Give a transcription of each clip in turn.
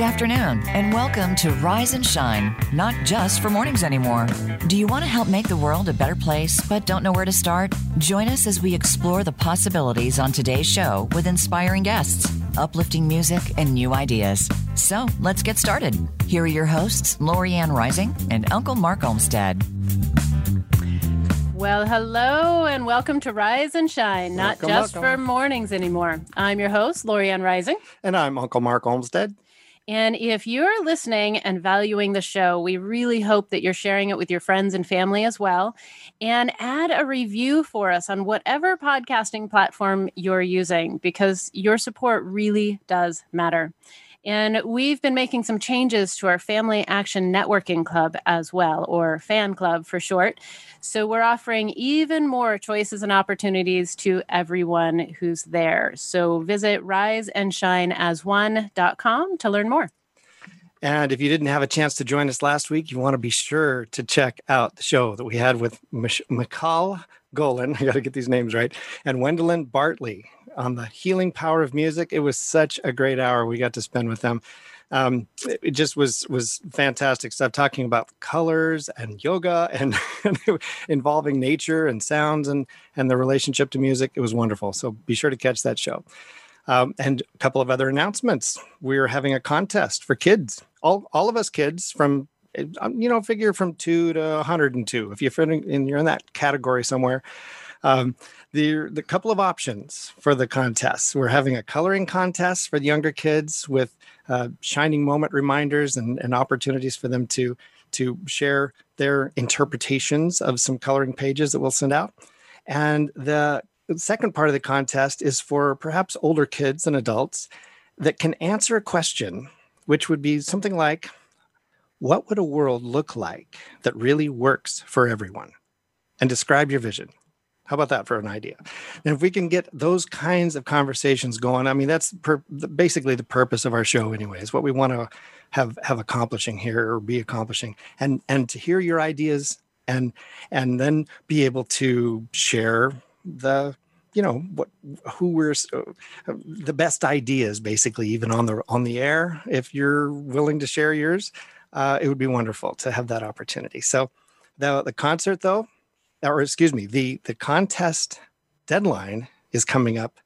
Good afternoon, and welcome to Rise and Shine, not just for mornings anymore. Do you want to help make the world a better place but don't know where to start? Join us as we explore the possibilities on today's show with inspiring guests, uplifting music, and new ideas. So let's get started. Here are your hosts, Lorianne Rising and Uncle Mark Olmstead. Well, hello and welcome to Rise and Shine, not Welcome, just welcome. for mornings anymore. I'm your host, Lorianne Rising. And I'm Uncle Mark Olmstead. And if you're listening and valuing the show, we really hope that you're sharing it with your friends and family as well. And add a review for us on whatever podcasting platform you're using because your support really does matter. And we've been making some changes to our Family Action Networking Club as well, or FAN Club for short. So we're offering even more choices and opportunities to everyone who's there. So visit riseandshineas1.com to learn more. And if you didn't have a chance to join us last week, you want to be sure to check out the show that we had with Mich- Golan. I got to get these names right. And Wendelin Bartley on the healing power of music. It was such a great hour we got to spend with them. Um, it just was was fantastic stuff talking about colors and yoga and, involving nature and sounds and and the relationship to music. It was wonderful. So be sure to catch that show. Um, and a couple of other announcements. We're having a contest for kids, all, all of us kids from, um, you know, figure from two to 102. If you're in, you're in that category somewhere. Um, the the couple of options for the contests. We're having a coloring contest for the younger kids with uh, shining moment reminders and, and opportunities for them to to share their interpretations of some coloring pages that we'll send out. And the the second part of the contest is for perhaps older kids and adults that can answer a question, which would be something like What would a world look like that really works for everyone? And describe your vision. How about that for an idea? And if we can get those kinds of conversations going, I mean, that's per- basically the purpose of our show, anyways. What we want to have have accomplishing here or be accomplishing, and and to hear your ideas and and then be able to share the you know what who we're uh, the best ideas basically even on the on the air if you're willing to share yours uh, it would be wonderful to have that opportunity so the the concert though or excuse me the the contest deadline is coming up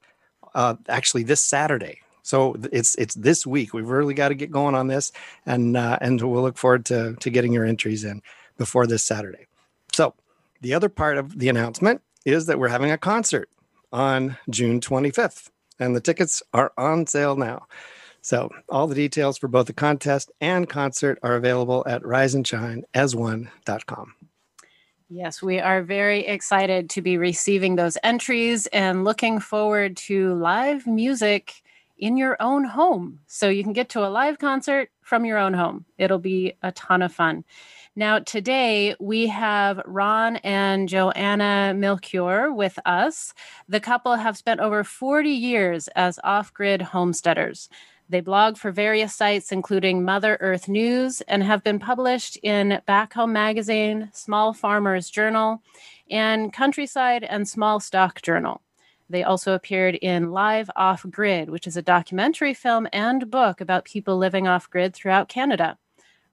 uh, actually this saturday so it's it's this week we've really got to get going on this and uh, and we'll look forward to to getting your entries in before this saturday so the other part of the announcement is that we're having a concert on June 25th, and the tickets are on sale now. So, all the details for both the contest and concert are available at riseandshineas1.com. Yes, we are very excited to be receiving those entries and looking forward to live music in your own home. So you can get to a live concert from your own home. It'll be a ton of fun. Now, today we have Ron and Joanna Melchiorre with us. The couple have spent over 40 years as off grid homesteaders. They blog for various sites, including Mother Earth News, and have been published in Back Home Magazine, Small Farmers Journal, and Countryside and Small Stock Journal. They also appeared in Live Off Grid, which is a documentary film and book about people living off grid throughout Canada.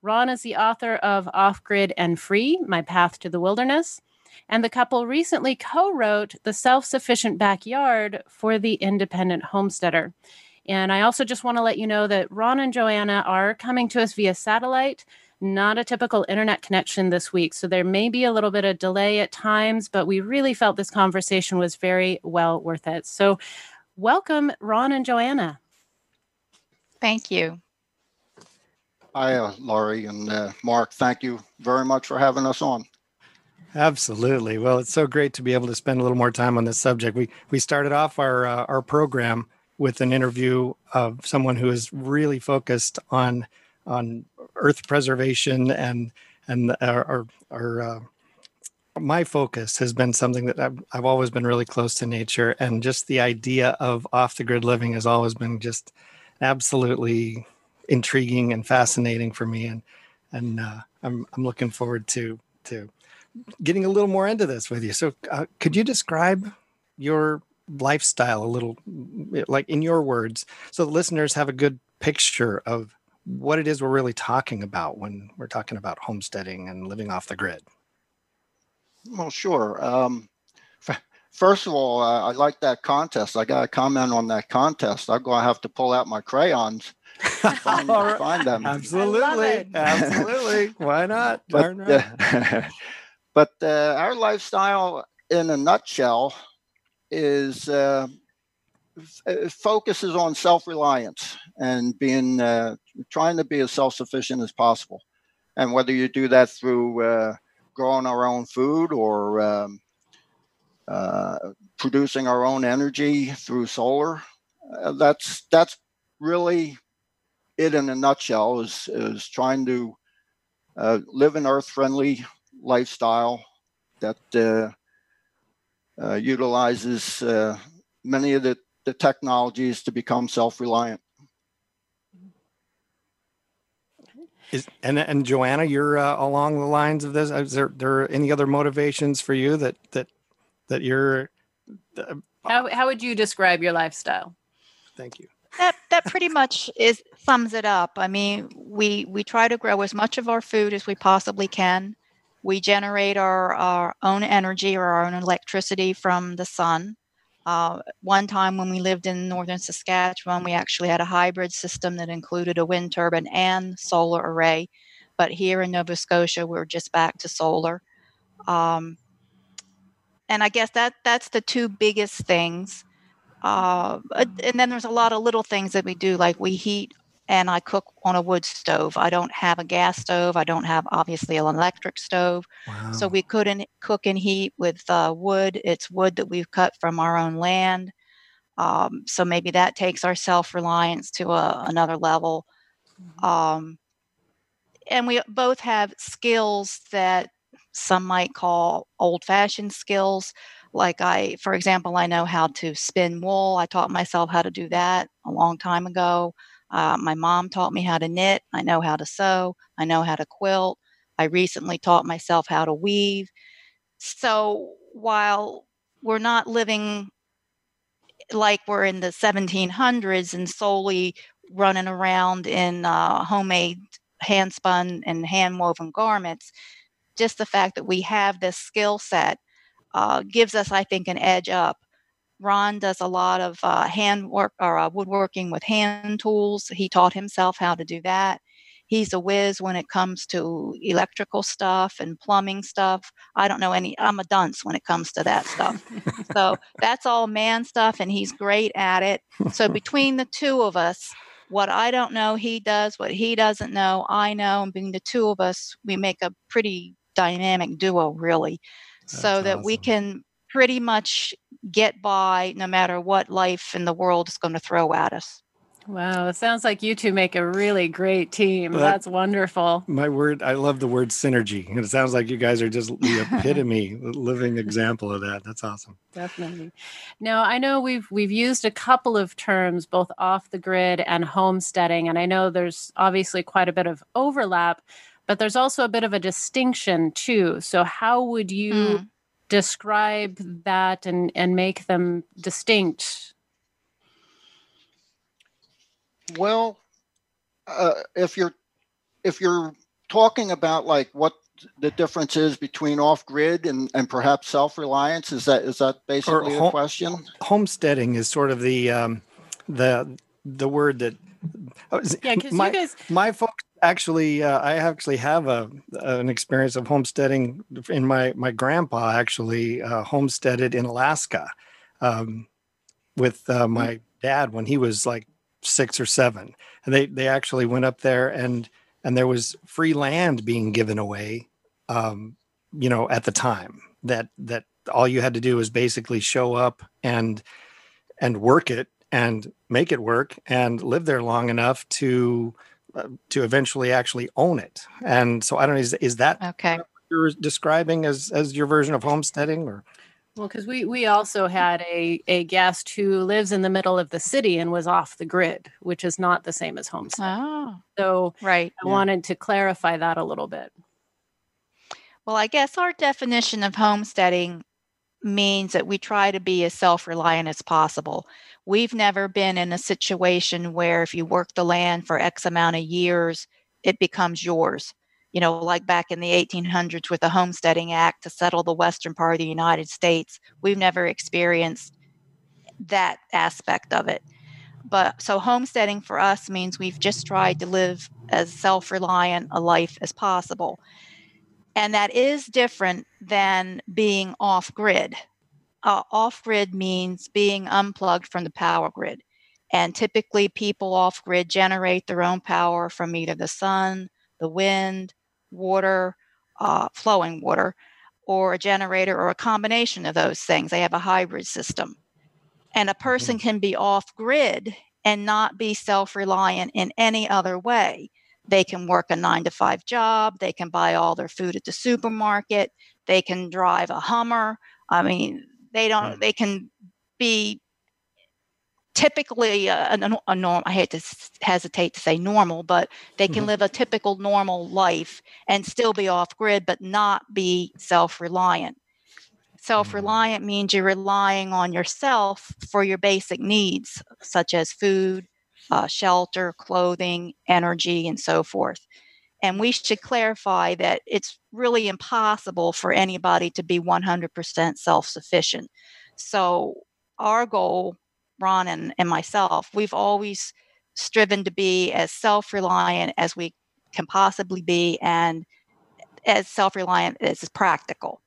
Ron is the author of Off Grid and Free My Path to the Wilderness. And the couple recently co wrote The Self Sufficient Backyard for the Independent Homesteader. And I also just want to let you know that Ron and Joanna are coming to us via satellite, not a typical internet connection this week. So there may be a little bit of delay at times, but we really felt this conversation was very well worth it. So welcome, Ron and Joanna. Thank you. Hi, uh, Laurie and uh, Mark. Thank you very much for having us on. Absolutely. Well, it's so great to be able to spend a little more time on this subject. We we started off our uh, our program with an interview of someone who is really focused on on earth preservation and and our our, uh, my focus has been something that I've, I've always been really close to nature and just the idea of off the grid living has always been just absolutely intriguing and fascinating for me and and uh, I'm I'm looking forward to to getting a little more into this with you. So, uh, could you describe your lifestyle a little, like in your words, so the listeners have a good picture of what it is we're really talking about when we're talking about homesteading and living off the grid. Well, sure. Um, f- first of all, uh, I like that contest. I got to comment on that contest. I'm going to have to pull out my crayons find, All right. find them. Absolutely. Absolutely. Why not? Darn But, right. uh, but uh, our lifestyle, in a nutshell, is uh, f- focuses on self-reliance and being uh, trying to be as self-sufficient as possible. And whether you do that through uh, growing our own food or um, uh, producing our own energy through solar, uh, that's that's really it in a nutshell. Is is trying to uh, live an earth-friendly lifestyle that utilizes uh, many of the, the technologies to become self-reliant. Is, and and Joanna, you're uh, along the lines of this. Is there there any other motivations for you that that that you're? Uh, How how would you describe your lifestyle? thank you. That that pretty much is sums it up. I mean, we we try to grow as much of our food as we possibly can. We generate our, our own energy or our own electricity from the sun. Uh, one time when we lived in northern Saskatchewan, we actually had a hybrid system that included a wind turbine and solar array. But here in Nova Scotia, we're just back to solar. Um, and I guess that that's the two biggest things. Uh, and then there's a lot of little things that we do, like we heat and I cook on a wood stove. I don't have a gas stove. I don't have obviously an electric stove. Wow. So we couldn't cook and heat with uh, wood. It's wood that we've cut from our own land. Um, so maybe that takes our self reliance to a, another level. Um, and we both have skills that some might call old fashioned skills. Like I, for example, I know how to spin wool. I taught myself how to do that a long time ago. Uh, my mom taught me how to knit. I know how to sew. I know how to quilt. I recently taught myself how to weave. So while we're not living like we're in the 1700s and solely running around in uh, homemade hand spun and hand woven garments, just the fact that we have this skill set uh, gives us, I think, an edge up. Ron does a lot of uh, hand work or uh, woodworking with hand tools. He taught himself how to do that. He's a whiz when it comes to electrical stuff and plumbing stuff. I don't know any, I'm a dunce when it comes to that stuff. so that's all man stuff, and he's great at it. So between the two of us, what I don't know, he does. What he doesn't know, I know. And being the two of us, we make a pretty dynamic duo, really, so That's that we can pretty much get by no matter what life in the world is going to throw at us. Wow, it sounds like you two make a really great team. Well, that- That's wonderful. My word, I love the word synergy. And it sounds like you guys are just the epitome, the living example of that. That's awesome. Definitely. Now, I know we've we've used a couple of terms both off the grid and homesteading and I know there's obviously quite a bit of overlap, but there's also a bit of a distinction too. So how would you Mm. Describe that and and make them distinct? Well, uh, if you're if you're talking about like what the difference is between off grid and, and perhaps self reliance, is that is that basically the question? Homesteading is sort of the um, the the word that is- Yeah, cuz my, you guys my folks actually uh, I actually have a an experience of homesteading in my my grandpa actually uh, homesteaded in Alaska um, with uh, my dad when he was like six or seven. And they they actually went up there and and there was free land being given away um, you know at the time that that all you had to do was basically show up and and work it and make it work and live there long enough to uh, to eventually actually own it and so i don't know is, is that Okay. what you're describing as as your version of homesteading or Well, because we we also had a a guest who lives in the middle of the city and was off the grid, which is not the same as homestead. Oh, So right. I Yeah. wanted to clarify that a little bit. Well, I guess our definition of homesteading means that we try to be as self reliant as possible. We've never been in a situation where if you work the land for X amount of years, it becomes yours. You know, like back in the 1800s with the Homesteading Act to settle the western part of the United States. We've never experienced that aspect of it. But so homesteading for us means we've just tried to live as self reliant a life as possible. And that is different than being off grid. Uh, off grid means being unplugged from the power grid. And typically, people off grid generate their own power from either the sun, the wind, water, uh, flowing water, or a generator or a combination of those things. They have a hybrid system. And a person mm-hmm. can be off grid and not be self reliant in any other way. They can work a nine to five job. They can buy all their food at the supermarket. They can drive a Hummer. I mean, they don't, hmm. they can be typically uh, a, a, a norm. I hate to hesitate to say normal, but they can mm-hmm. live a typical normal life and still be off grid, but not be self reliant. Mm-hmm. Self reliant means you're relying on yourself for your basic needs, such as food, uh, shelter, clothing, energy, and so forth. And we should clarify that it's really impossible for anybody to be 100% self sufficient. So, our goal, Ron and, and myself, we've always striven to be as self reliant as we can possibly be and as self reliant as is practical.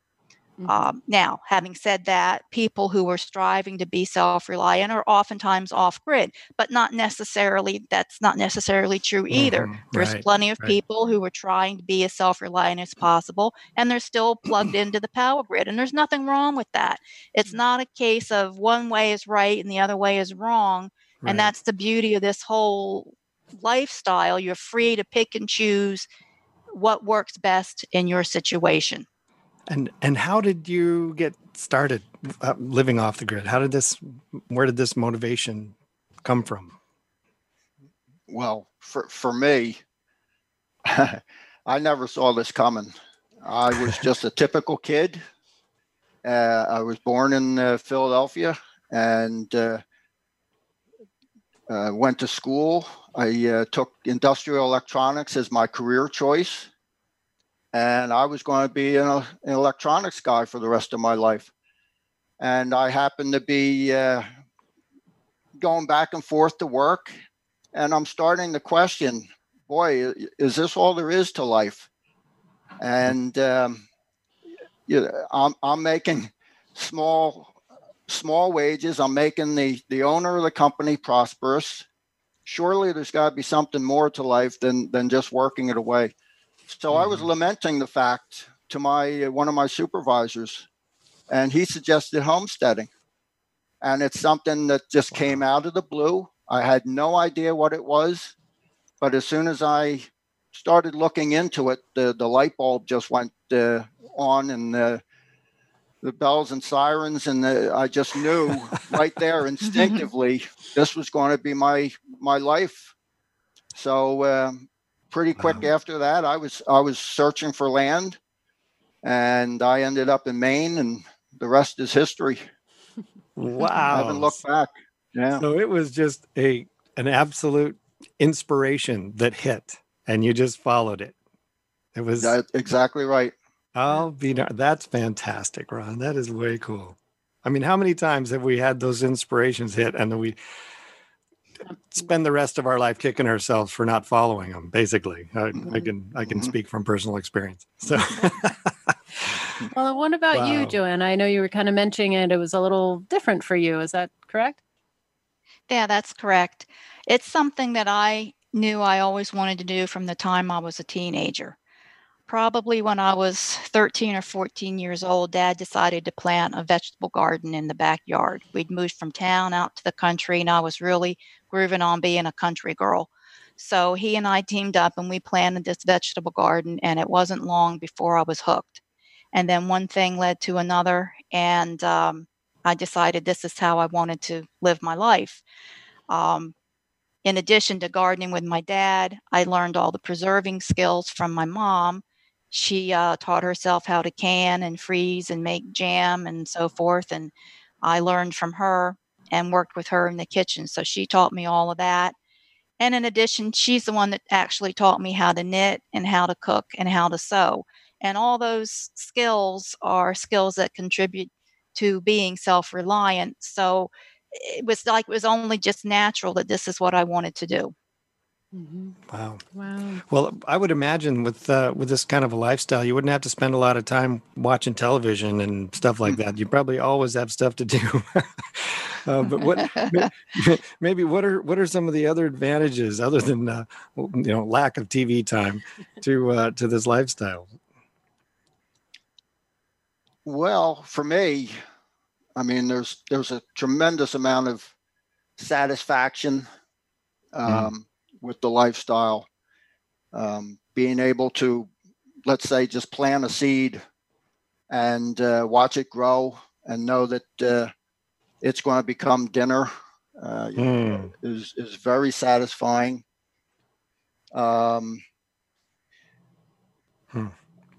Mm-hmm. Um, now, having said that, people who are striving to be self-reliant are oftentimes off-grid, but not necessarily. That's not necessarily true either. Mm-hmm. There's right. plenty of right. people who are trying to be as self-reliant as possible, and they're still plugged into the power grid, and there's nothing wrong with that. It's mm. not a case of one way is right and the other way is wrong, right. and that's the beauty of this whole lifestyle. You're free to pick and choose what works best in your situation. And and how did you get started uh, living off the grid? How did this? Where did this motivation come from? Well, for for me, I never saw this coming. I was just a typical kid. Uh, I was born in uh, Philadelphia and uh, uh went to school. I uh, took industrial electronics as my career choice and I was going to be an, an, electronics guy for the rest of my life. And I happened to be uh, going back and forth to work, and I'm starting to question, boy, is this all there is to life? And um, you know, I'm I'm making small small wages. I'm making the the owner of the company prosperous. Surely there's got to be something more to life than than just working it away. So mm-hmm. I was mm-hmm. lamenting the fact to my one of my supervisors, and he suggested homesteading. And it's something that just came out of the blue. I had no idea what it was, but as soon as I started looking into it, the the light bulb just went uh, on, and the the bells and sirens, and the, I just knew right there instinctively this was going to be my my life. So um, pretty quick wow. after that, I was I was searching for land, and I ended up in Maine, and the rest is history. Wow! I haven't looked back. Yeah. So it was just a an absolute inspiration that hit, and you just followed it. It was That's exactly right. I'll be that's fantastic, Ron. That is way cool. I mean, how many times have we had those inspirations hit, and then we spend the rest of our life kicking ourselves for not following them basically i, I mm-hmm. can i can mm-hmm. speak from personal experience so well what about wow. you joanne i know you were kind of mentioning it it was a little different for you is that correct yeah that's correct it's something that i knew i always wanted to do from the time i was a teenager probably when I was 13 or 14 years old, dad decided to plant a vegetable garden in the backyard. We'd moved from town out to the country, and I was really grooving on being a country girl. So he and I teamed up and we planted this vegetable garden, and it wasn't long before I was hooked. And then one thing led to another, and um, I decided this is how I wanted to live my life. Um, in addition to gardening with my dad, I learned all the preserving skills from my mom She uh, taught herself how to can and freeze and make jam and so forth. And I learned from her and worked with her in the kitchen. So she taught me all of that. And in addition, she's the one that actually taught me how to knit and how to cook and how to sew. And all those skills are skills that contribute to being self reliant. So it was like it was only just natural that this is what I wanted to do. Mm-hmm. Wow. Wow. Well, I would imagine with uh, with this kind of a lifestyle, you wouldn't have to spend a lot of time watching television and stuff like that. You probably always have stuff to do. uh, but what maybe what are what are some of the other advantages other than uh, you know lack of TV time to uh, to this lifestyle? Well, for me, I mean, there's there's a tremendous amount of satisfaction. Um, mm with the lifestyle. Um, being able to, let's say, just plant a seed and uh, watch it grow and know that uh, it's going to become dinner uh, mm. is is very satisfying. Um, hmm.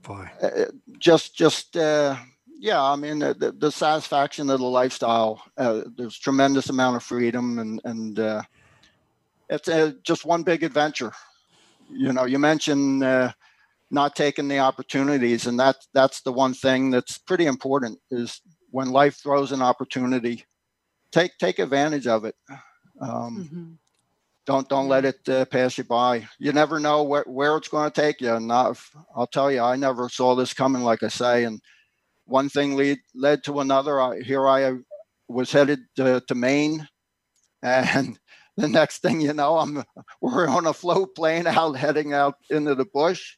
Boy, uh, uh, just just uh, yeah, I mean the, the, satisfaction of the lifestyle. there's tremendous amount of freedom and and it's a, just one big adventure. You know, you mentioned uh, not taking the opportunities, and that's that's the one thing that's pretty important is when life throws an opportunity, take take advantage of it. Um, mm-hmm. Don't don't let it uh, pass you by. You never know where, where it's going to take you. And not, I'll tell you, I never saw this coming. Like I say, and one thing lead led to another. I, here I was headed to, to Maine, and the next thing you know, I'm we're on a float plane out heading out into the bush,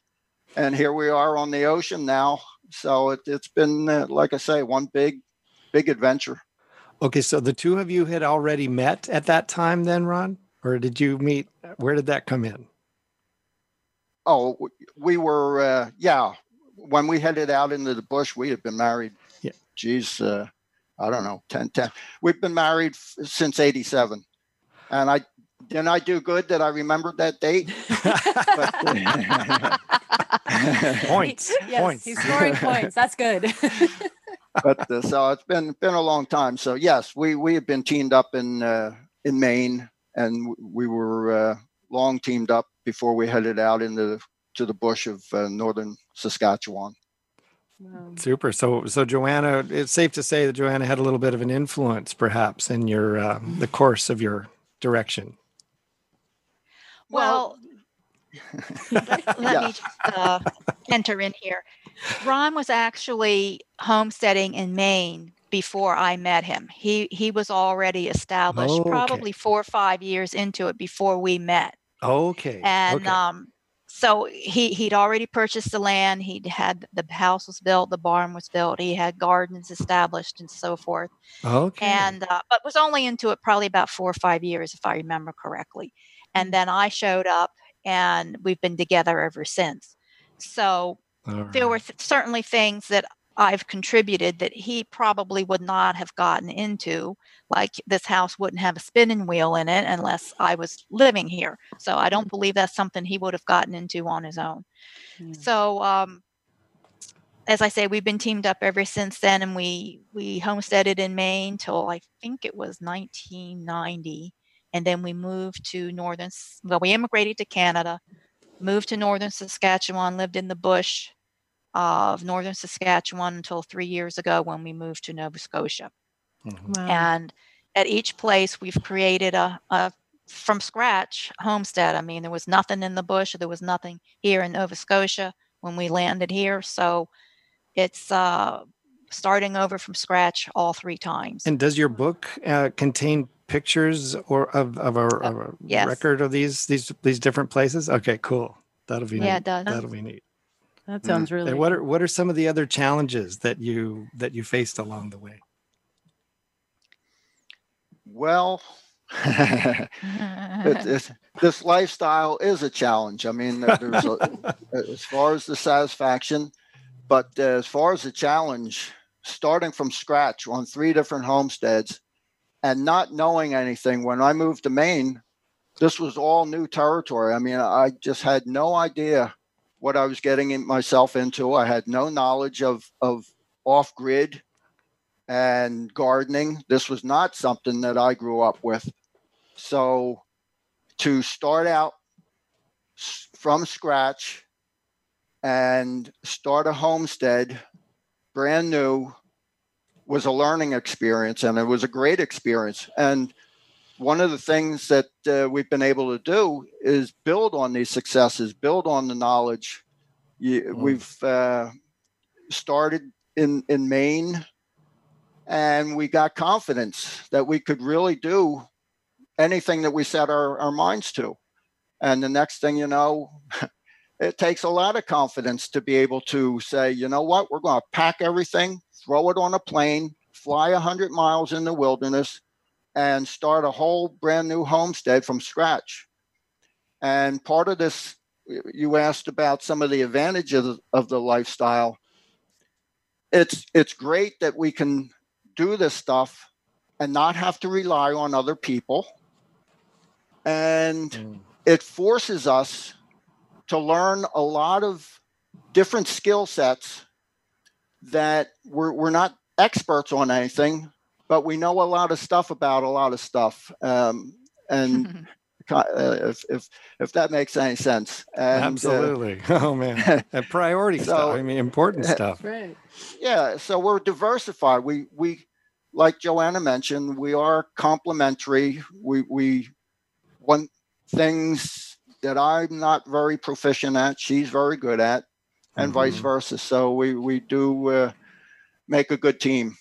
and here we are on the ocean now. So it, has been, uh, like I say, one big, big adventure. Okay, so the two of you had already met at that time, then, Ron, or did you meet? Where did that come in? Oh, we were, uh, yeah. When we headed out into the bush, we had been married. Yeah. Geez, uh, I don't know, 10, 10. We've been married f- since 87 and I didn't I do good that I remembered that date? points. Yes, points. he's scoring points. That's good. but uh, so it's been been a long time. So yes, we we have been teamed up in uh, in Maine, and we were uh, long teamed up before we headed out into to the bush of uh, northern Saskatchewan. Super. So, so Joanna, it's safe to say that Joanna had a little bit of an influence, perhaps, in your uh, the course of your direction? Well, let, let yeah. me just uh, enter in here. Ron was actually homesteading in Maine before I met him. He he was already established, okay. probably four or five years into it before we met. Okay. And okay. um, so he he'd already purchased the land he'd had the house was built the barn was built he had gardens established and so forth. Okay. And uh, but was only into it probably about four or five years if i remember correctly. And then i showed up and we've been together ever since. So right. there were th- certainly things that I've contributed that he probably would not have gotten into. Like this house wouldn't have a spinning wheel in it unless I was living here. So I don't believe that's something he would have gotten into on his own. So, um, as I say, we've been teamed up ever since then, and we we homesteaded in Maine till I think it was 1990, and then we moved to northern. Well, we immigrated to Canada, moved to northern Saskatchewan, lived in the bush of northern Saskatchewan until three years ago when we moved to Nova Scotia. Mm-hmm. Wow. And at each place, we've created a, a from scratch homestead. I mean, there was nothing in the bush, there was nothing here in Nova Scotia when we landed here. So it's uh, starting over from scratch all three times. And does your book uh, contain pictures or of, of a, of a yes. record of these these these different places? Okay, cool. That'll be yeah, neat. it does. That'll be neat. That mm. sounds really. And what are what are some of the other challenges that you that you faced along the way? Well, it, it, this lifestyle is a challenge. I mean, there's a, as far as the satisfaction, but as far as the challenge, starting from scratch on three different homesteads and not knowing anything. When I moved to Maine, this was all new territory. I mean, I just had no idea what I was getting myself into. I had no knowledge of of off grid and gardening. This was not something that I grew up with. So to start out from scratch and start a homestead brand new was a learning experience and it was a great experience and one of the things that uh, we've been able to do is build on these successes build on the knowledge you, mm. we've uh, started in in maine. And we got confidence that we could really do anything that we set our, our minds to. And the next thing you know it takes a lot of confidence to be able to say you know what? We're going to pack everything throw it on a plane fly 100 miles in the wilderness and start a whole brand new homestead from scratch. And part of this you asked about some of the advantages of the lifestyle. It's it's great that we can do this stuff and not have to rely on other people. And mm. it forces us to learn a lot of different skill sets that we're, we're not experts on anything, but we know a lot of stuff about a lot of stuff. Um, and uh, if, if, if that makes any sense. And, uh, Absolutely. Uh, oh man. And priority so, stuff. I mean, important stuff. Right. Yeah. So we're diversified. We, we, like Joanna mentioned, we are complementary. We, we, one, things that I'm not very proficient at, she's very good at, and mm-hmm. vice versa. So we we do uh, make a good team.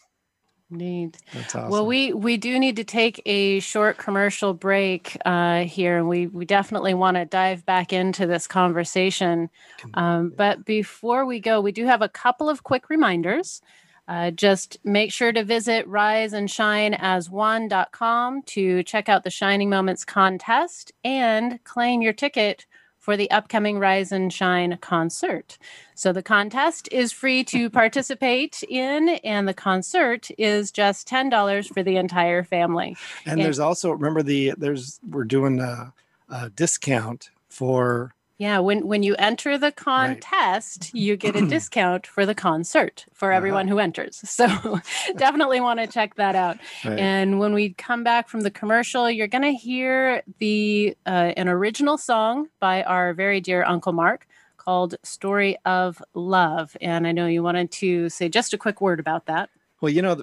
Neat. Awesome. Well, we we do need to take a short commercial break uh, here, and we we definitely want to dive back into this conversation. Um, but before we go, we do have a couple of quick reminders. Uh, just make sure to visit riseandshineas1.com to check out the Shining Moments contest and claim your ticket for the upcoming Rise and Shine concert. So the contest is free to participate in, and the concert is just ten dollars for the entire family. And, and, there's also remember the there's we're doing a, a discount for yeah, when when you enter the contest, right. you get a discount for the concert for uh-huh. everyone who enters. So definitely want to check that out. Right. And when we come back from the commercial, you're going to hear the uh, an original song by our very dear Uncle Mark called "Story of Love." And I know you wanted to say just a quick word about that. Well, you know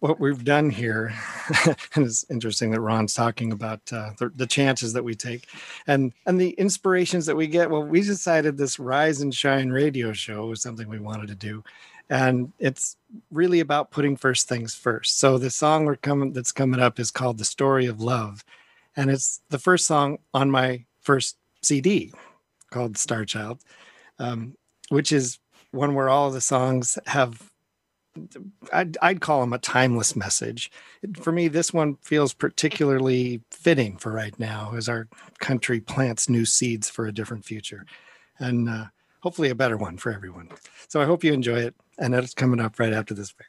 what we've done here, and it's interesting that Ron's talking about uh, the, the, chances that we take, and and the inspirations that we get. Well, we decided this Rise and Shine radio show was something we wanted to do, and it's really about putting first things first. So the song we're coming that's coming up is called "The Story of Love," and it's the first song on my first CD called Star Child, um, which is one where all the songs have I'd, I'd call them a timeless message. For me, this one feels particularly fitting for right now as our country plants new seeds for a different future and uh, hopefully a better one for everyone. So I hope you enjoy it. And it's coming up right after this break.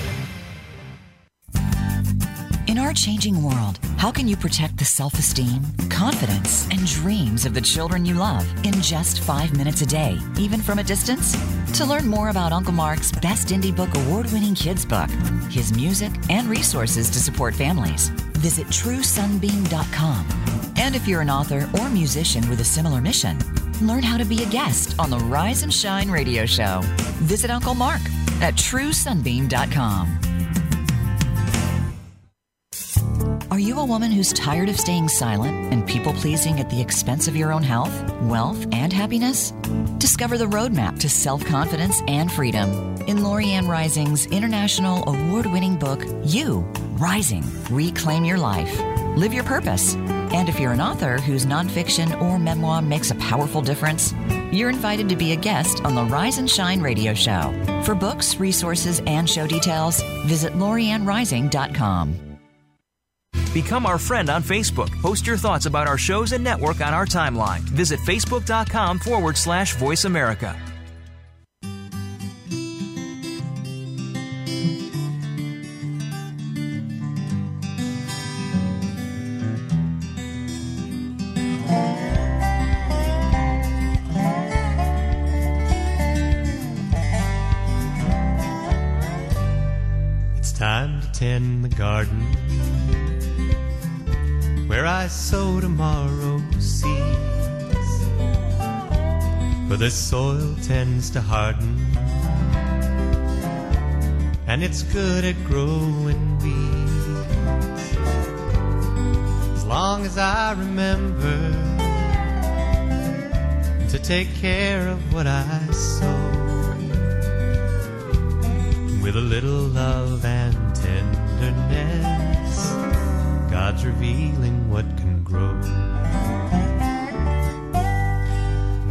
Changing world, how can you protect the self esteem, confidence, and dreams of the children you love in just five minutes a day, even from a distance? To learn more about Uncle Mark's Best Indie Book award winning kids book, his music, and resources to support families, visit truesunbeam.com. And if you're an author or musician with a similar mission, learn how to be a guest on the Rise and Shine radio show. Visit Uncle Mark at truesunbeam.com. Are you a woman who's tired of staying silent and people pleasing at the expense of your own health, wealth, and happiness? Discover the roadmap to self confidence and freedom in Lorianne Rising's international award winning book, You Rising Reclaim Your Life. Live your purpose. And if you're an author whose nonfiction or memoir makes a powerful difference, you're invited to be a guest on the Rise and Shine radio show. For books, resources, and show details, visit lorianrising.com. Become our friend on Facebook. Post your thoughts about our shows and network on our timeline. Visit facebook.com forward slash voice America. It's time to tend the garden where I sow tomorrow's seeds. For the soil tends to harden, and it's good at growing weeds. As long as I remember to take care of what I sow with a little love and God's revealing what can grow.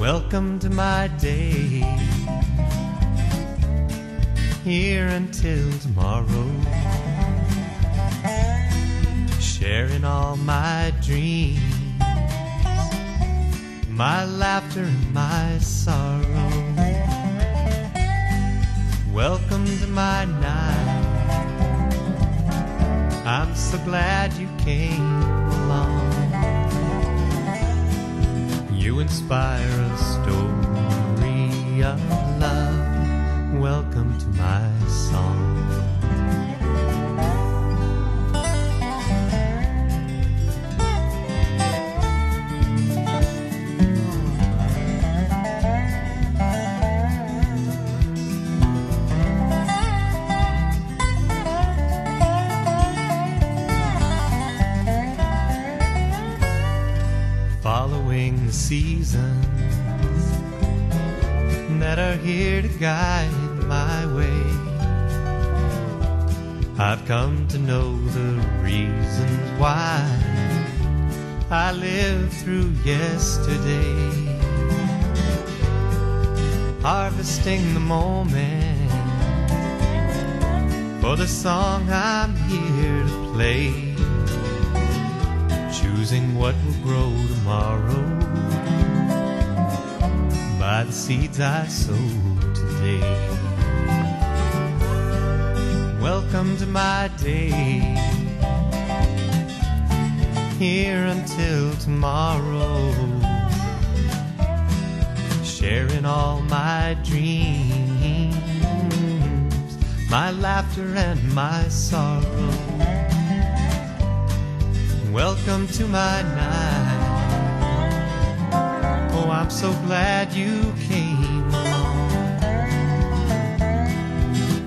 Welcome to my day. Here until tomorrow. Sharing all my dreams, my laughter and my sorrow. Welcome to my night. I'm so glad you came along. You inspire a story of love. Welcome to my Following the seasons that are here to guide my way. I've come to know the reasons why I live through yesterday. Harvesting the moment for the song I'm here to play. Choosing what will grow tomorrow by the seeds I sow today. Welcome to my day. Here until tomorrow. Sharing all my dreams, my laughter and my sorrow. Welcome to my night. Oh, I'm so glad you came along.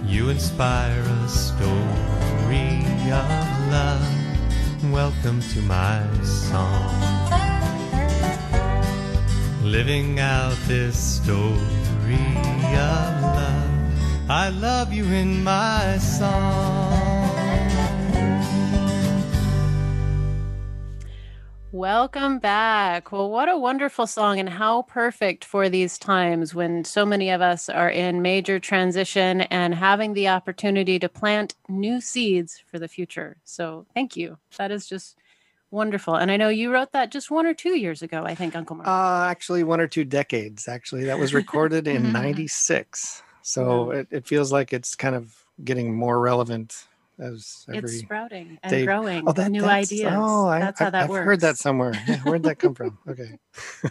You inspire a story of love. Welcome to my song. Living out this story of love. I love you in my song. Welcome back. Well, what a wonderful song, and how perfect for these times when so many of us are in major transition and having the opportunity to plant new seeds for the future. So, thank you. That is just wonderful. And I know you wrote that just one or two years ago, I think, Uncle Mark. Uh, actually, one or two decades. Actually, that was recorded in '96. So it, it feels like it's kind of getting more relevant as every. it's sprouting and day- growing. Oh, that, new that's, ideas. Oh, I, that's how that I've works. heard that somewhere. Where'd that come from? Okay.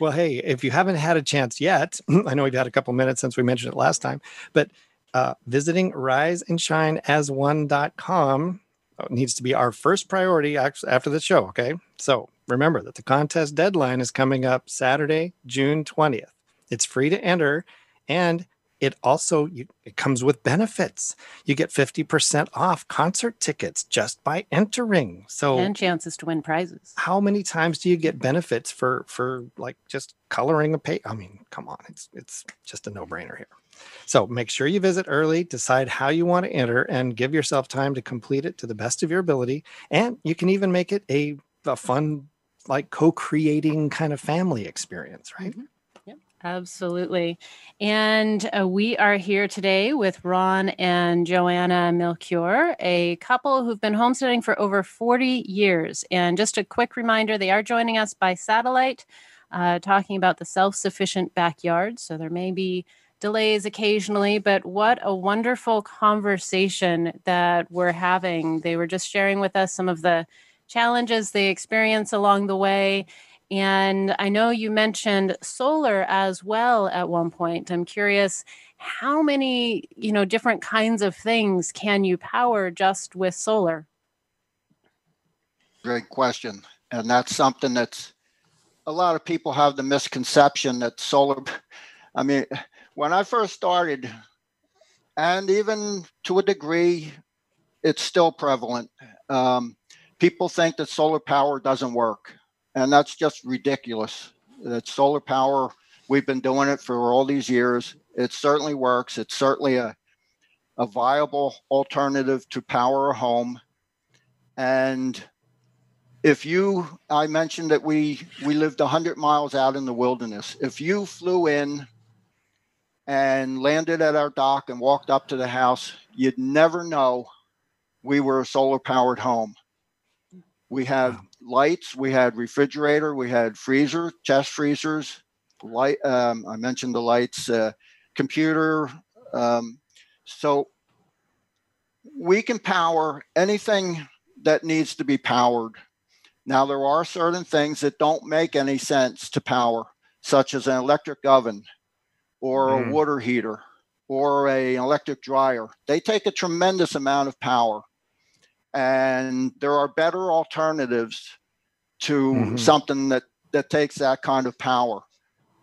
well, hey, if you haven't had a chance yet, I know we've had a couple minutes since we mentioned it last time, but uh, visiting riseandshineas1.com uh, needs to be our first priority after the show. Okay. So remember that the contest deadline is coming up Saturday, June 20th. It's free to enter and it also you, it comes with benefits. You get 50% off concert tickets just by entering. So and chances to win prizes. how many times do you get benefits for for like just coloring a page? I mean, come on, it's it's just a no-brainer here. So make sure you visit early, decide how you want to enter, and give yourself time to complete it to the best of your ability. And you can even make it a, a fun, like co creating kind of family experience, right? Mm-hmm. Absolutely. And uh, we are here today with Ron and Joanna Melchiorre, a couple who've been homesteading for over 40 years. And just a quick reminder they are joining us by satellite, uh, talking about the self sufficient backyard. So there may be delays occasionally, but what a wonderful conversation that we're having. They were just sharing with us some of the challenges they experience along the way and I know you mentioned solar as well at one point. I'm curious how many, you know, different kinds of things can you power just with solar? Great question. And that's something that's a lot of people have the misconception that solar I mean, when I first started and even to a degree it's still prevalent. Um, people think that solar power doesn't work and that's just ridiculous. That solar power, we've been doing it for all these years. It certainly works. It's certainly a, a viable alternative to power a home. And if you, I mentioned that we we lived 100 miles out in the wilderness. If you flew in and landed at our dock and walked up to the house, you'd never know we were a solar powered home. We have lights, we had refrigerator, we had freezer, chest freezers, light. Um, I mentioned the lights, uh, computer. Um, so we can power anything that needs to be powered. Now there are certain things that don't make any sense to power, such as an electric oven or mm. a water heater or a, an electric dryer. They take a tremendous amount of power and there are better alternatives to mm-hmm. something that that takes that kind of power.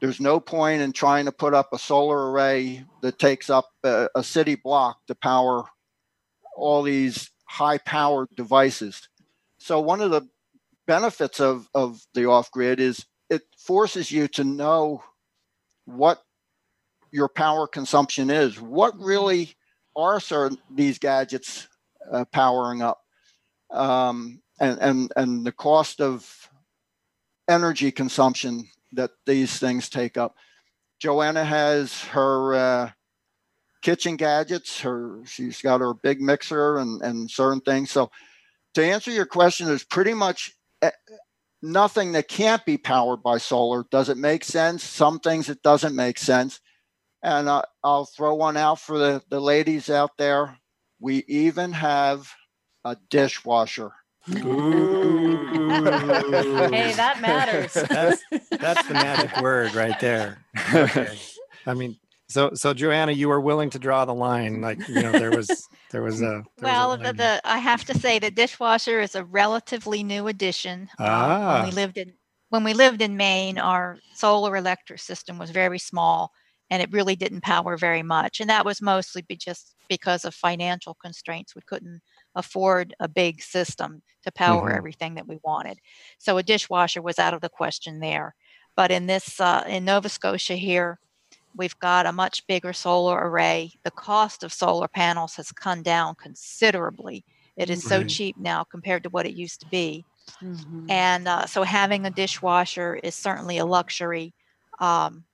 There's no point in trying to put up a solar array that takes up a, a city block to power all these high powered devices. So one of the benefits of of the off grid is it forces you to know what your power consumption is. What really are certain these gadgets uh, powering up um, and, and, and the cost of energy consumption that these things take up. Joanna has her uh, kitchen gadgets. Her she's got her big mixer and and certain things. So to answer your question, there's pretty much eh, nothing that can't be powered by solar. Does it make sense? Some things it doesn't make sense. And uh, I'll throw one out for the, the ladies out there. We even have a dishwasher. hey, that matters. that's, that's the magic word right there. Okay. I mean, so so Joanna, you were willing to draw the line, like you know, there was there was a there well, was a the, the, I have to say the dishwasher is a relatively new addition. Ah. Uh, when we lived in when we lived in Maine, our solar electric system was very small, and it really didn't power very much, and that was mostly be just because of financial constraints. We couldn't afford a big system to power mm-hmm. everything that we wanted. So a dishwasher was out of the question there. But in this, uh, in Nova Scotia here, we've got a much bigger solar array. The cost of solar panels has come down considerably. It is so cheap now compared to what it used to be. Mm-hmm. And uh, so having a dishwasher is certainly a luxury. Um,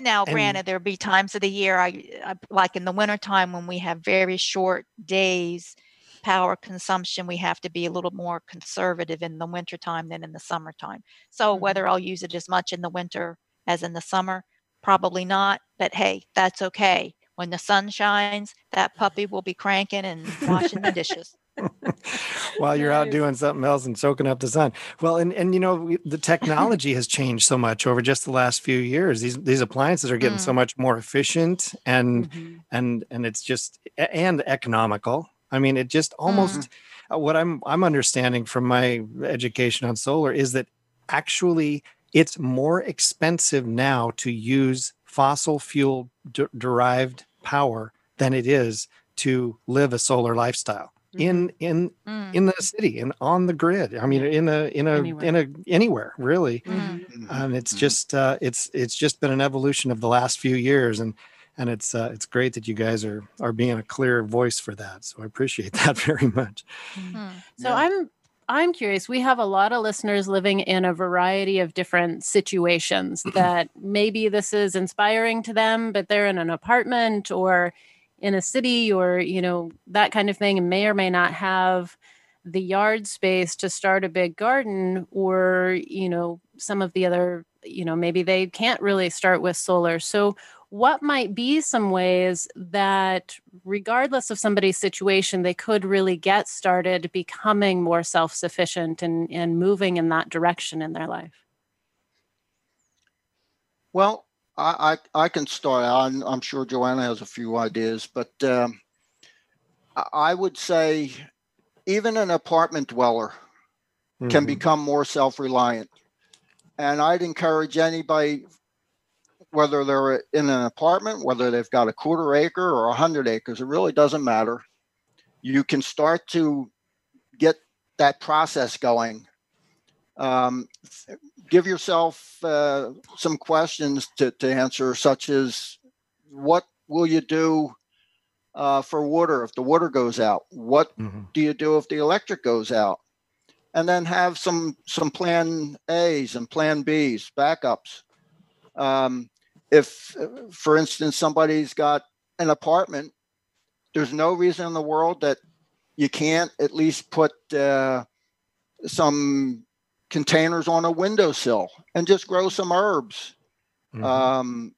now, and, granted, there'll be times of the year, I, I like in the wintertime when we have very short days, power consumption, we have to be a little more conservative in the wintertime than in the summertime. So, mm-hmm. whether I'll use it as much in the winter as in the summer, probably not. But hey, that's okay. When the sun shines, that puppy will be cranking and washing the dishes. while you're out doing something else and soaking up the sun. Well, and and you know the technology has changed so much over just the last few years. These these appliances are getting mm. so much more efficient and mm-hmm. and and it's just and economical. I mean, it just almost mm. what I'm I'm understanding from my education on solar is that actually it's more expensive now to use fossil fuel de- derived power than it is to live a solar lifestyle in mm-hmm. in mm. in the city and on the grid i mean in a in a anywhere. in a anywhere really mm. and it's mm-hmm. just uh it's it's just been an evolution of the last few years and and it's uh, it's great that you guys are are being a clear voice for that. So I appreciate that very much. Hmm. So Yeah. I'm I'm curious. We have a lot of listeners living in a variety of different situations that maybe this is inspiring to them, but they're in an apartment or in a city or, you know, that kind of thing and may or may not have the yard space to start a big garden or, you know, some of the other, you know, maybe they can't really start with solar. So what might be some ways that regardless of somebody's situation they could really get started becoming more self-sufficient and, and moving in that direction in their life Well, I, I, I can start. I'm, I'm sure Joanna has a few ideas, but um, I- would say even an apartment dweller can Mhm. become more self-reliant. And I'd encourage anybody, whether they're in an apartment, whether they've got a quarter acre or a hundred acres, it really doesn't matter. You can start to get that process going. Um, give yourself uh, some questions to, to answer, such as what will you do uh, for water if the water goes out? What Mhm. do you do if the electric goes out? And then have some some plan A's and plan B's, backups. Um, if, for instance, somebody's got an apartment, there's no reason in the world that you can't at least put uh, some containers on a windowsill and just grow some herbs. Mhm. Um,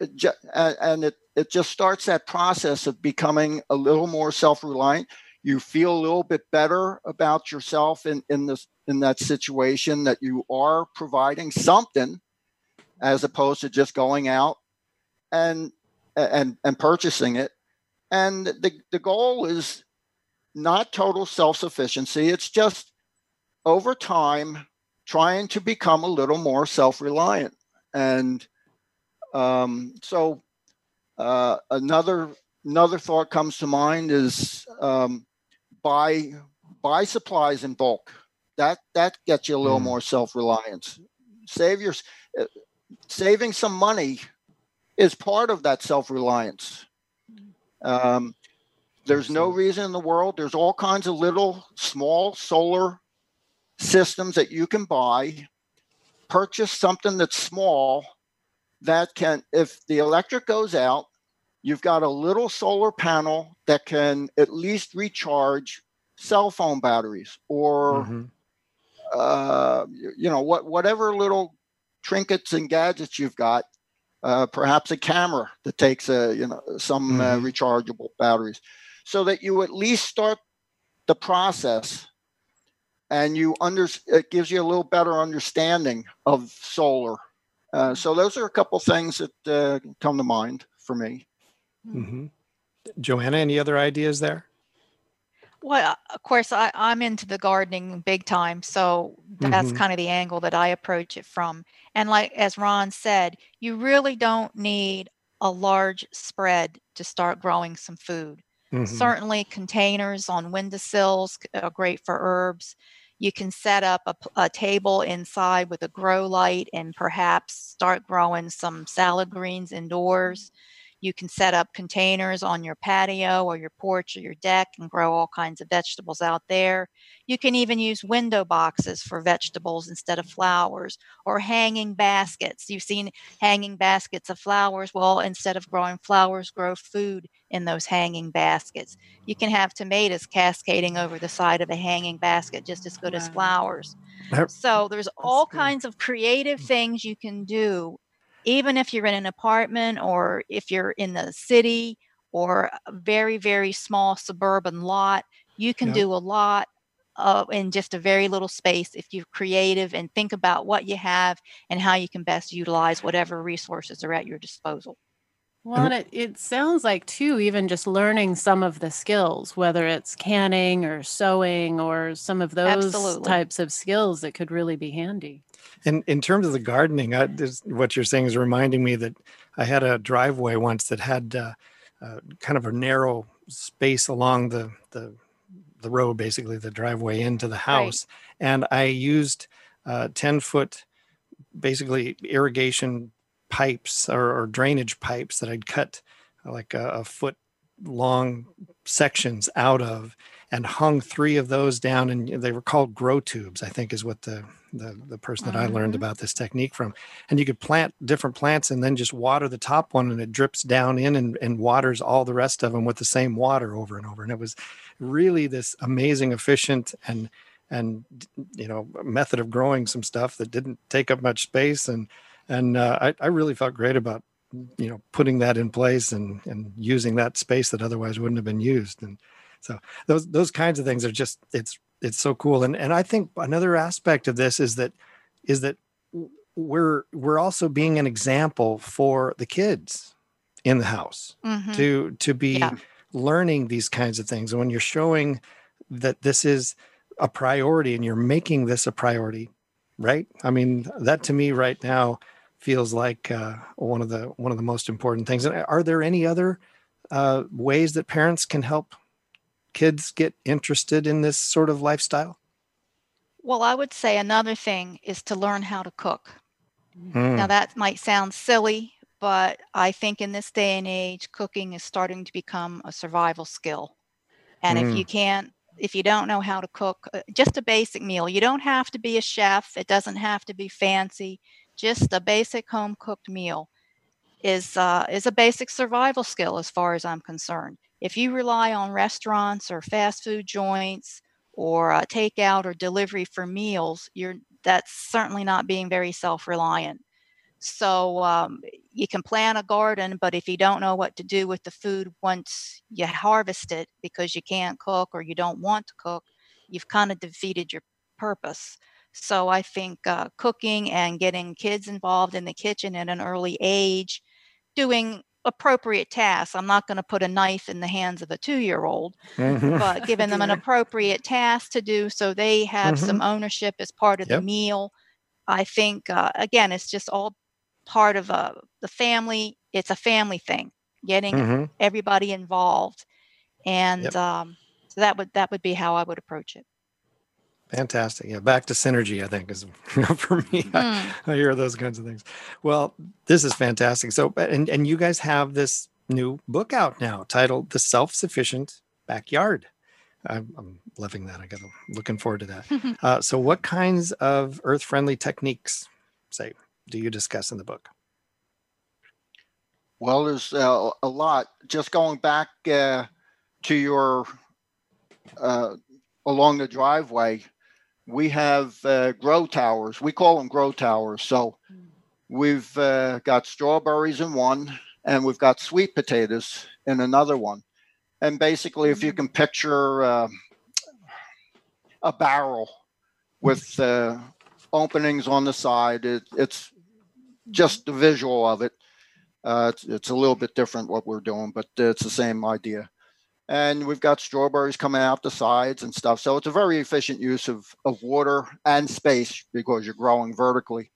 it ju- and, and it it just starts that process of becoming a little more self-reliant. You feel a little bit better about yourself in in this in that situation that you are providing something, as opposed to just going out and and and purchasing it. And the the goal is not total self-sufficiency. It's just over time trying to become a little more self-reliant and um, so uh, another another thought comes to mind is um, buy buy supplies in bulk. That that gets you a little Mm. more self reliance. Save your uh, saving some money is part of that self reliance. Um, there's no reason in the world. There's all kinds of little small solar systems that you can buy. Purchase something that's small that can, if the electric goes out, you've got a little solar panel that can at least recharge cell phone batteries or Mhm. uh, you know what whatever little trinkets and gadgets you've got uh, perhaps a camera that takes a you know some uh, Mhm. rechargeable batteries so that you at least start the process and you under it gives you a little better understanding of solar uh, so those are a couple things that uh, come to mind for me Mhm. Joanna, any other ideas there? Well, of course, I, I'm into the gardening big time, so that's Mhm. kind of the angle that I approach it from. And like as Ron said, you really don't need a large spread to start growing some food. Mhm. Certainly, containers on windowsills c- are great for herbs. You can set up a table inside with a grow light and perhaps start growing some salad greens indoors. Mm-hmm. You can set up containers on your patio or your porch or your deck and grow all kinds of vegetables out there. You can even use window boxes for vegetables instead of flowers or hanging baskets. You've seen hanging baskets of flowers. Well, instead of growing flowers, grow food in those hanging baskets. You can have tomatoes cascading over the side of a hanging basket just as good as flowers. So there's all kinds of creative things you can do, even if you're in an apartment or if you're in the city or a very, very small suburban lot. You can Yep. do a lot uh, in just a very little space if you're creative and think about what you have and how you can best utilize whatever resources are at your disposal. well and it, it sounds like too even just learning some of the skills whether it's canning or sewing or some of those Absolutely. types of skills that could really be handy And in terms of the gardening, I, this, what you're saying is reminding me that I had a driveway once that had uh, uh, kind of a narrow space along the, the the road, basically the driveway into the house, and I used uh, ten foot, basically irrigation pipes or, or drainage pipes that I'd cut like a, a foot long sections out of and hung three of those down and they were called grow tubes i think is what the the, the person that i learned Mhm. about this technique from. And you could plant different plants and then just water the top one and it drips down in and, and waters all the rest of them with the same water over and over. And it was really this amazing efficient and and you know method of growing some stuff that didn't take up much space. And and uh, I, I really felt great about you know putting that in place and and using that space that otherwise wouldn't have been used. And so those those kinds of things are just it's it's so cool and and i think another aspect of this is that is that we're we're also being an example for the kids in the house Mhm. to to be Yeah. learning these kinds of things and when you're showing that this is a priority and you're making this a priority right i mean that to me right now feels like uh, one of the one of the most important things and are there any other uh, ways that parents can help kids get interested in this sort of lifestyle Well, I would say another thing is to learn how to cook. Mm, Now, that might sound silly, but I think in this day and age, cooking is starting to become a survival skill. And if you can't, if you don't know how to cook, uh, just a basic meal, you don't have to be a chef, it doesn't have to be fancy, just a basic home cooked meal is uh, is a basic survival skill as far as I'm concerned. If you rely on restaurants or fast food joints or uh, takeout or delivery for meals, you're that's certainly not being very self-reliant. So um, you can plant a garden, but if you don't know what to do with the food once you harvest it because you can't cook or you don't want to cook, you've kind of defeated your purpose. So I think uh, cooking and getting kids involved in the kitchen at an early age, doing appropriate tasks. I'm not going to put a knife in the hands of a two-year-old, mhm. but giving them an appropriate task to do so they have some ownership as part of Yep. the meal. I think uh, again, it's just all part of uh, the family. It's a family thing, getting Mhm. everybody involved, and Yep. um, so that would that would be how I would approach it. Fantastic. Yeah, back to synergy, I think, is for me. I, Hmm. I hear those kinds of things. Well, this is fantastic. So, and and you guys have this new book out now titled "The Self-Sufficient Backyard." I'm, I'm loving that. I got looking forward to that. uh, so, what kinds of earth-friendly techniques, say, do you discuss in the book? Well, there's uh, a lot. Just going back uh, to your uh, along the driveway, we have uh, grow towers. We call them grow towers. So we've uh, got strawberries in one, and we've got sweet potatoes in another one. And basically, if you can picture uh, a barrel with uh, openings on the side, it, it's just the visual of it. Uh, it's, it's a little bit different what we're doing, but it's the same idea. And we've got strawberries coming out the sides and stuff. So it's a very efficient use of, of water and space because you're growing vertically.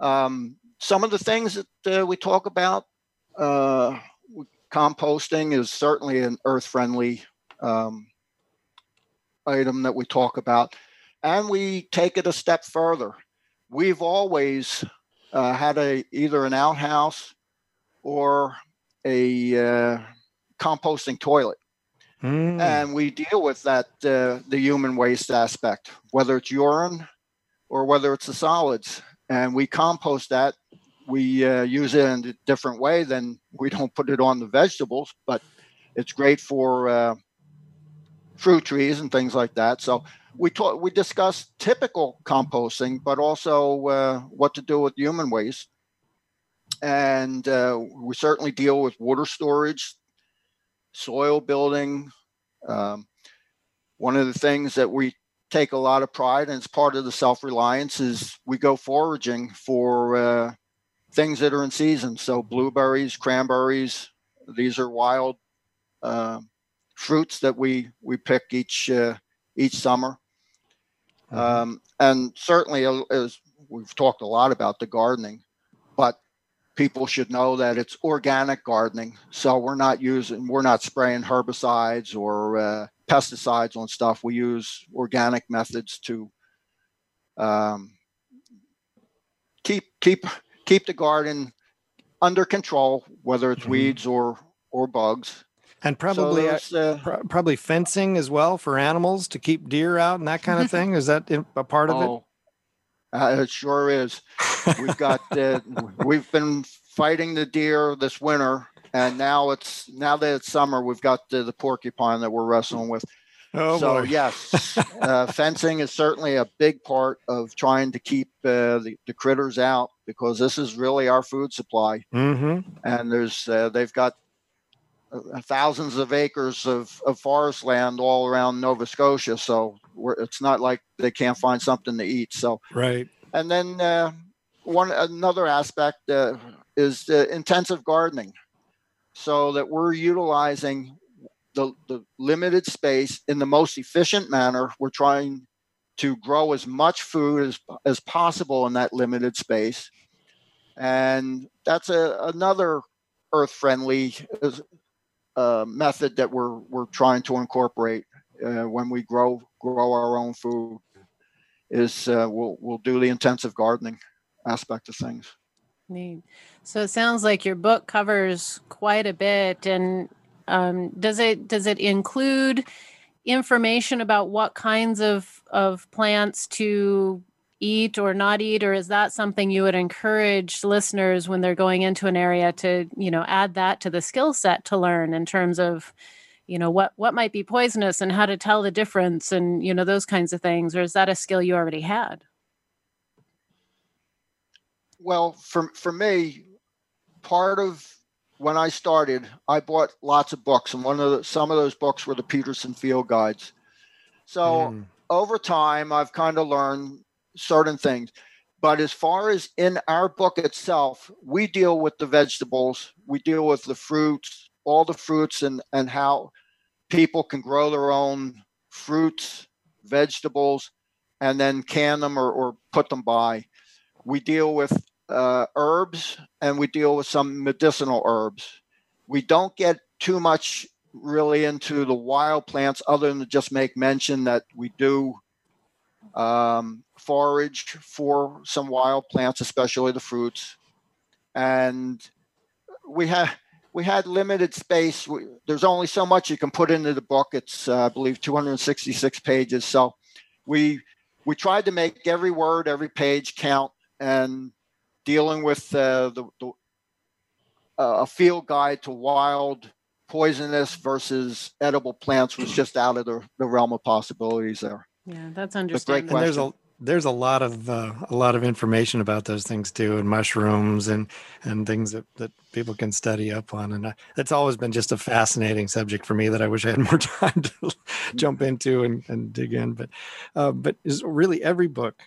Um, some of the things that uh, we talk about, uh, composting is certainly an earth friendly um, item that we talk about. And we take it a step further. We've always uh, had a either an outhouse or a uh, composting toilet Mm, and we deal with that uh, the human waste aspect whether it's urine or whether it's the solids. And we compost that. We uh, use it in a different way than we don't put it on the vegetables but it's great for uh, fruit trees and things like that. So we talk we discuss typical composting but also uh, what to do with human waste. And uh, we certainly deal with water storage soil building. Um, one of the things that we take a lot of pride in, it's part of the self reliance, is we go foraging for uh, things that are in season. So, blueberries, cranberries, these are wild uh, fruits that we, we pick each, uh, each summer. mhm. Um, and certainly, uh, as we've talked a lot about the gardening, but people should know that it's organic gardening. So we're not using, we're not spraying herbicides or uh, pesticides on stuff. We use organic methods to um, keep keep keep the garden under control, whether it's Mhm. weeds or or bugs. And probably there's, uh, pro- probably fencing as well for animals to keep deer out and that kind of thing. Is that a part of oh, uh, it sure is. We've got uh, we've been fighting the deer this winter, and now it's now that it's summer, we've got the, the porcupine that we're wrestling with. it? Oh so boy. yes, uh, fencing is certainly a big part of trying to keep uh, the, the critters out because this is really our food supply. Mm-hmm. And there's uh, they've got thousands of acres of, of forest land all around Nova Scotia, so we're, it's not like they can't find something to eat. So Right. and then uh, one another aspect uh, is the intensive gardening, so that we're utilizing the, the limited space in the most efficient manner. We're trying to grow as much food as, as possible in that limited space. And that's a, another earth friendly uh, method that we're, we're trying to incorporate uh, when we grow, grow our own food is uh, we'll, we'll do the intensive gardening aspect of things. Neat. So it sounds like your book covers quite a bit. And um, does it does it include information about what kinds of of plants to eat or not eat, or is that something you would encourage listeners when they're going into an area to you know add that to the skill set to learn in terms of you know what what might be poisonous and how to tell the difference and you know those kinds of things, or is that a skill you already had? Well, for for me, part of when I started, I bought lots of books, and one of the, some of those books were the Peterson Field Guides. So Mm. over time, I've kind of learned certain things. But as far as in our book itself, we deal with the vegetables, we deal with the fruits, all the fruits, and and how people can grow their own fruits, vegetables, and then can them or, or put them by. We deal with uh, herbs and we deal with some medicinal herbs. We don't get too much really into the wild plants other than to just make mention that we do um, forage for some wild plants, especially the fruits. And we have we had limited space. We, there's only so much you can put into the book. It's uh, I believe 266 pages. So we we tried to make every word, every page count, and dealing with uh, the, the uh, a field guide to wild poisonous versus edible plants was just out of the, the realm of possibilities there. Yeah, that's understandable. And there's a there's a lot of uh, a lot of information about those things too, and mushrooms and and things that, that people can study up on. And uh, it's always been just a fascinating subject for me that I wish I had more time to jump into and, and dig in. But uh, but is really every book,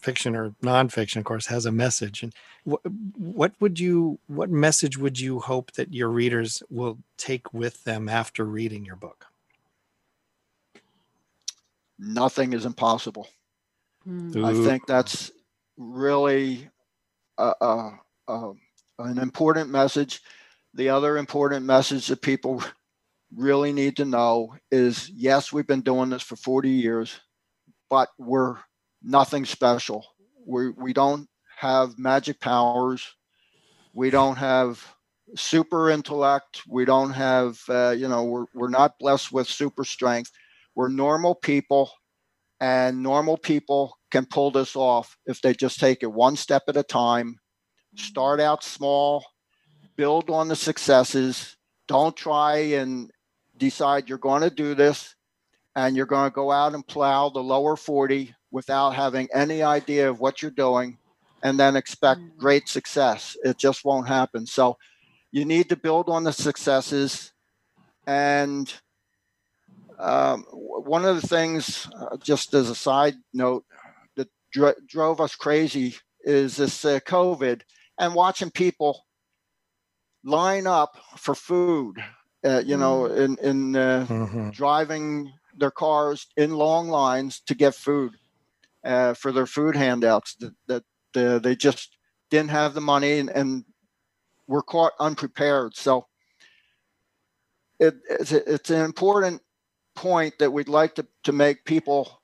fiction or nonfiction, of course, has a message. And what what would you what message would you hope that your readers will take with them after reading your book? Nothing is impossible. Hmm. I think that's really a, a, a, an important message. The other important message that people really need to know is yes, we've been doing this for 40 years, but we're nothing special. We, we don't have magic powers. We don't have super intellect. We don't have, uh, you know, we're, we're not blessed with super strength. We're normal people, and normal people can pull this off if they just take it one step at a time. Start out small, build on the successes. Don't try and decide you're going to do this and you're going to go out and plow the lower 40 without having any idea of what you're doing and then expect Mm. great success. It just won't happen. So you need to build on the successes. And um, one of the things, uh, just as a side note, that dro- drove us crazy is this uh, COVID and watching people line up for food. Uh, you know, in in uh, Mhm. driving their cars in long lines to get food uh, for their food handouts that, that uh, they just didn't have the money and, and were caught unprepared. So it, it's, it's an important point that we'd like to, to make people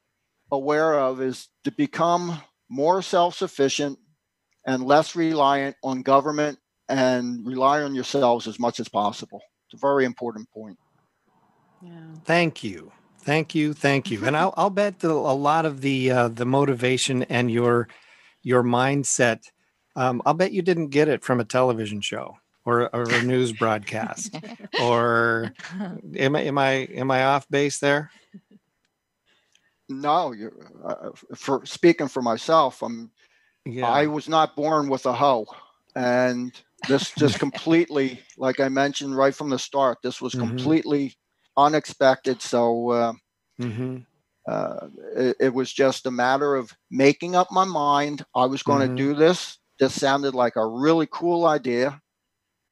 aware of is to become more self-sufficient and less reliant on government and rely on yourselves as much as possible. It's a very important point. Yeah. Thank you. Thank you. Thank you. And I'll, I'll bet that a lot of the uh, the motivation and your your mindset, um, I'll bet you didn't get it from a television show or, or a news broadcast. or am I am I am I off base there? No, you uh, for speaking for myself, I'm Yeah. I was not born with a hoe. And this just completely, like I mentioned right from the start, this was Mhm. completely unexpected. So uh, hmm uh, it, it was just a matter of making up my mind. I was going to Mhm. do this. This sounded like a really cool idea.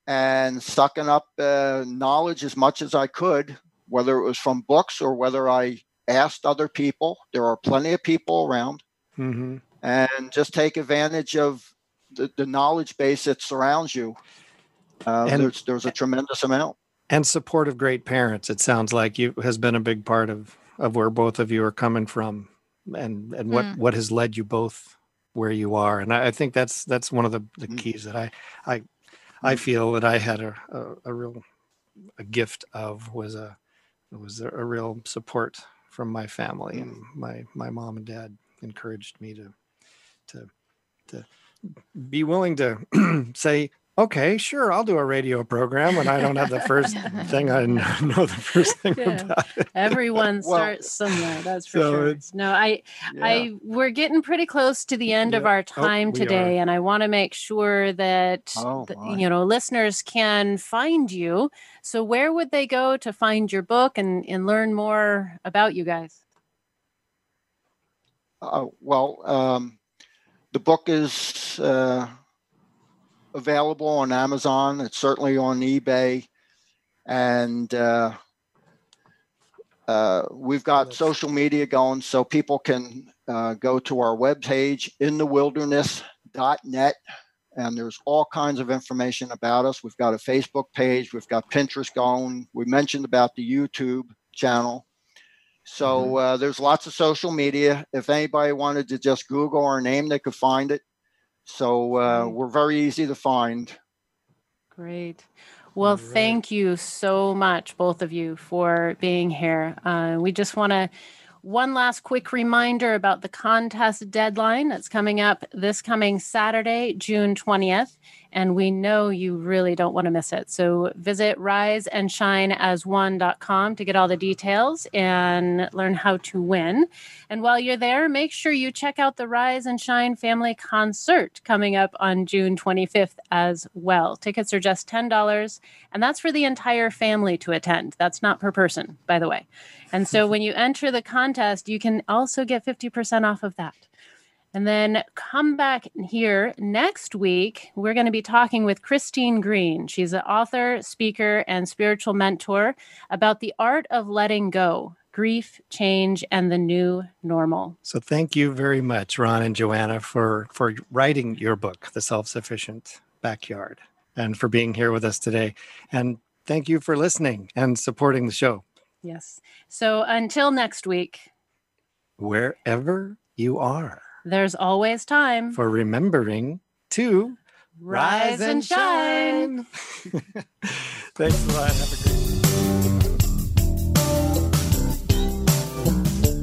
And sucking up uh, knowledge as much as I could, whether it was from books or whether I asked other people. There are plenty of people around hmm and just take advantage of the, the knowledge base that surrounds you. Uh, And- there's there's a tremendous amount. And support of great parents. It sounds like you has been a big part of of where both of you are coming from, and and what Mm. what has led you both where you are. And I, I think that's that's one of the the Mm. keys that I I I feel that I had a a, a real a gift of was a was a, a real support from my family mm. and my my mom and dad encouraged me to to to be willing to say okay sure i'll do a radio program when i don't have the first thing i know the first thing Yeah. about it Everyone Well, starts somewhere. That's for so sure. it's- No, I, I, we're getting pretty close to the end of our Oh, time we today, and I want to make sure that Oh, the- you know listeners can find you. So, where would they go to find your book and and learn more about you guys? Uh, well, um, the book is uh, available on Amazon. It's certainly on eBay, and uh, uh, we've got social media going, so people can uh, go to our webpage inthewilderness.net, and there's all kinds of information about us. We've got a Facebook page, we've got Pinterest going. We mentioned about the YouTube channel. So uh, there's lots of social media. If anybody wanted to just Google our name, they could find it. So uh, we're very easy to find. Great. Well, All right. thank you so much, both of you, for being here. Uh, we just want to one last quick reminder about the contest deadline that's coming up this coming Saturday, June 20th. And we know you really don't want to miss it. So visit riseandshineas1.com to get all the details and learn how to win. And while you're there, make sure you check out the Rise and Shine Family Concert coming up on June 25th as well. Tickets are just $10, and that's for the entire family to attend. That's not per person, by the way. And so when you enter the contest, you can also get 50% off of that. And then come back here next week. We're going to be talking with Christine Green. She's an author, speaker, and spiritual mentor about the art of letting go, grief, change, and the new normal. so thank you very much ron and joanna for for writing your book the self-sufficient backyard and for being here with us today and thank you for listening and supporting the show Yes. So until next week, wherever you are there's always time. for remembering to Rise and shine. Thanks a lot. Have a great day.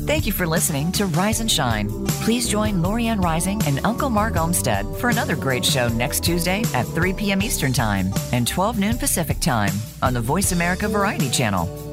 Thank you for listening to Rise and Shine. Please join Lorianne Rising and Uncle Mark Olmsted for another great show next Tuesday at 3 p.m. Eastern Time and 12 noon Pacific Time on the Voice America Variety Channel.